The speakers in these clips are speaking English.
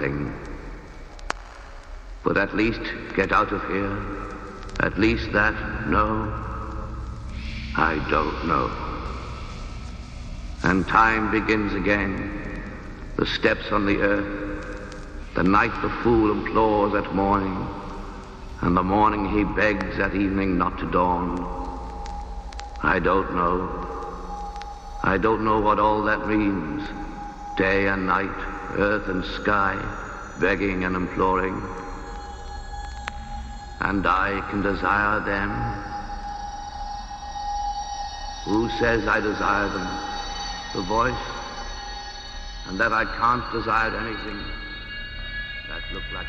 Anything. But at least get out of here. At least that, no. I don't know. And time begins again. The steps on the earth. The night the fool implores at morning. And the morning he begs at evening not to dawn. I don't know. I don't know what all that means. Day and night, earth and sky, begging and imploring. And I can desire them. Who says I desire them? The voice? And that I can't desire anything that look like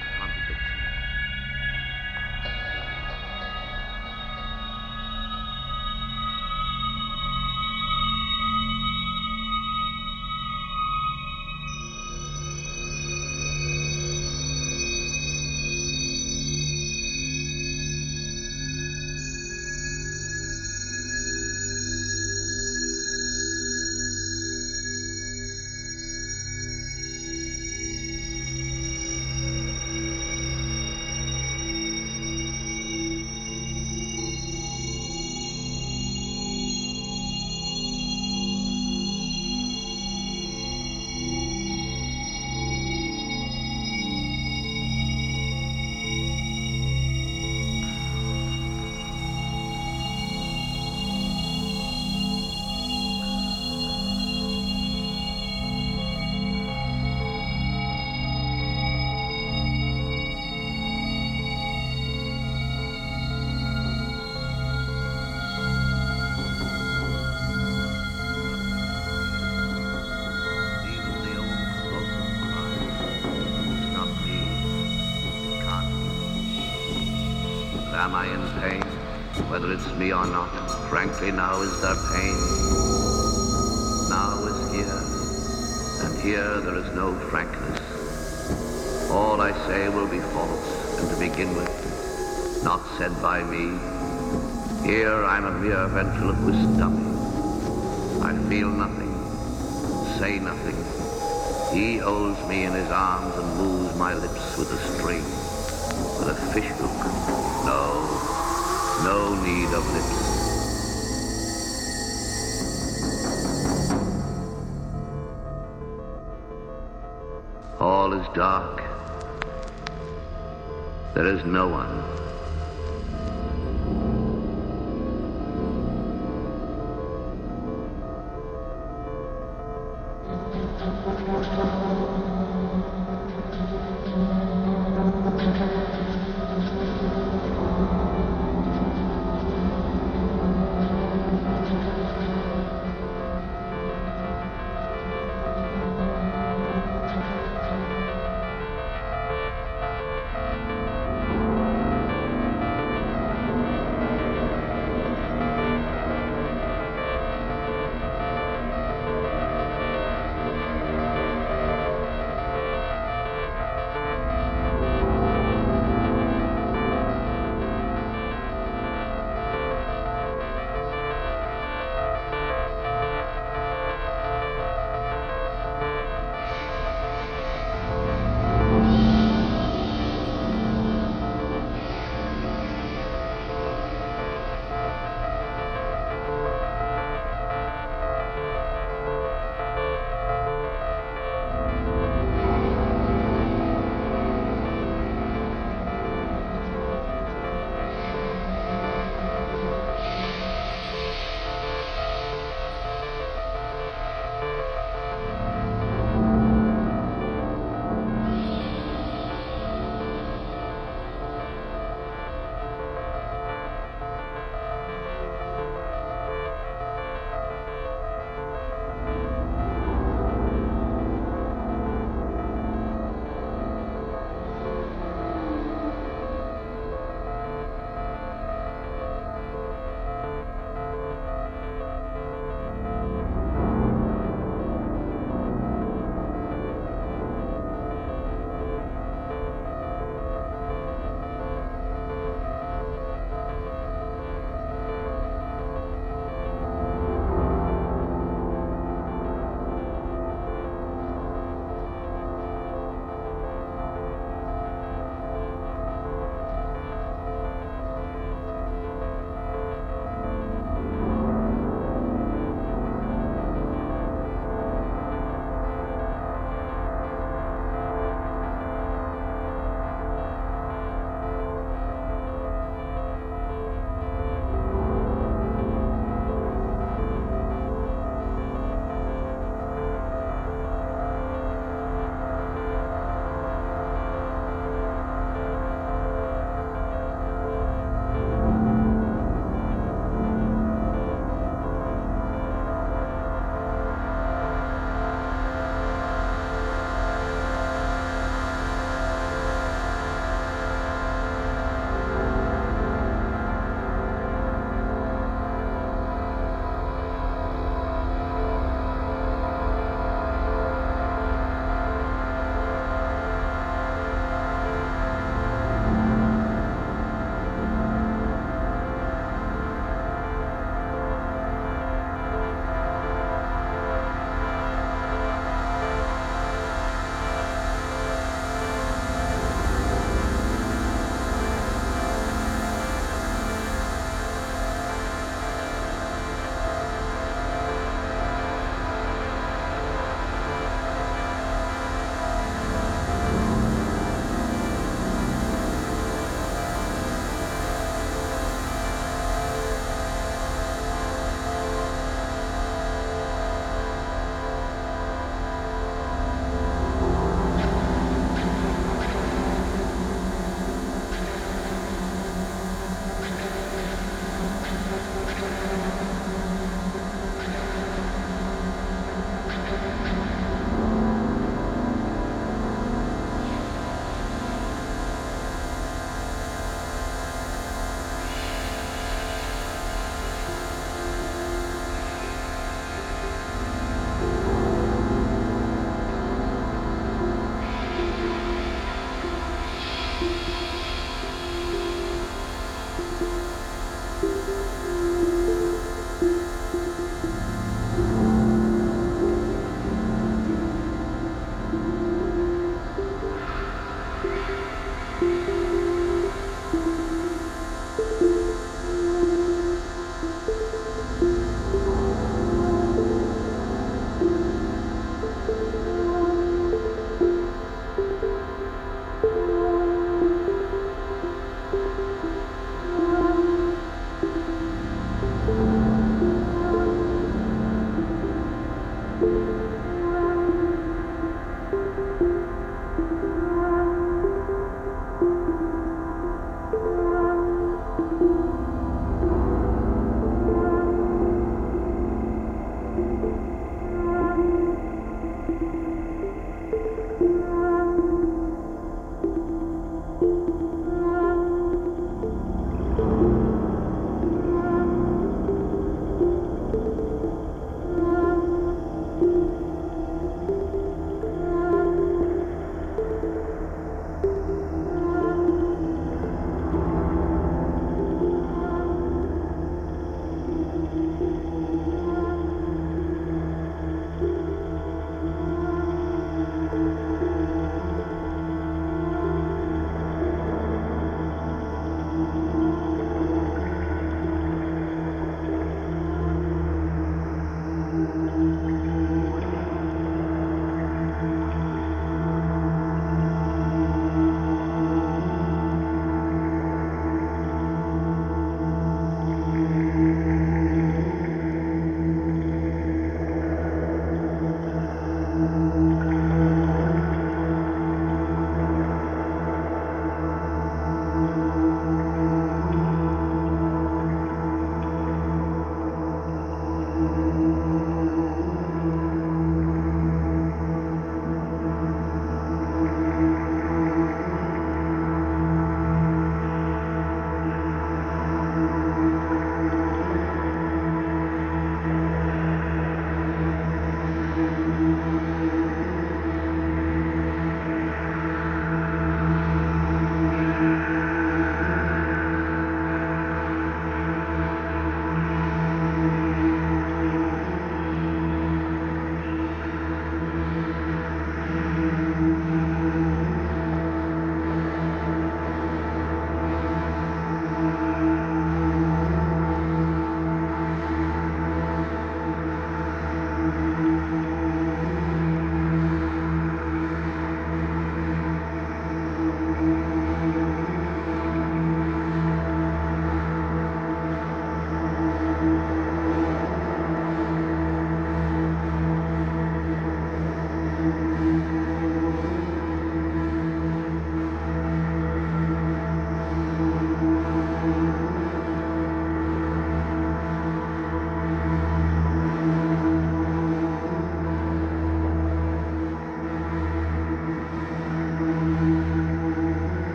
in pain? Whether it's me or not, frankly now is there pain. Now is here, and here there is no frankness. All I say will be false, and to begin with, not said by me. Here I'm a mere ventriloquist dummy. I feel nothing, say nothing. He holds me in his arms and moves my lips with a string, with a fish hook. No, no need of lips. All is dark. There is no one.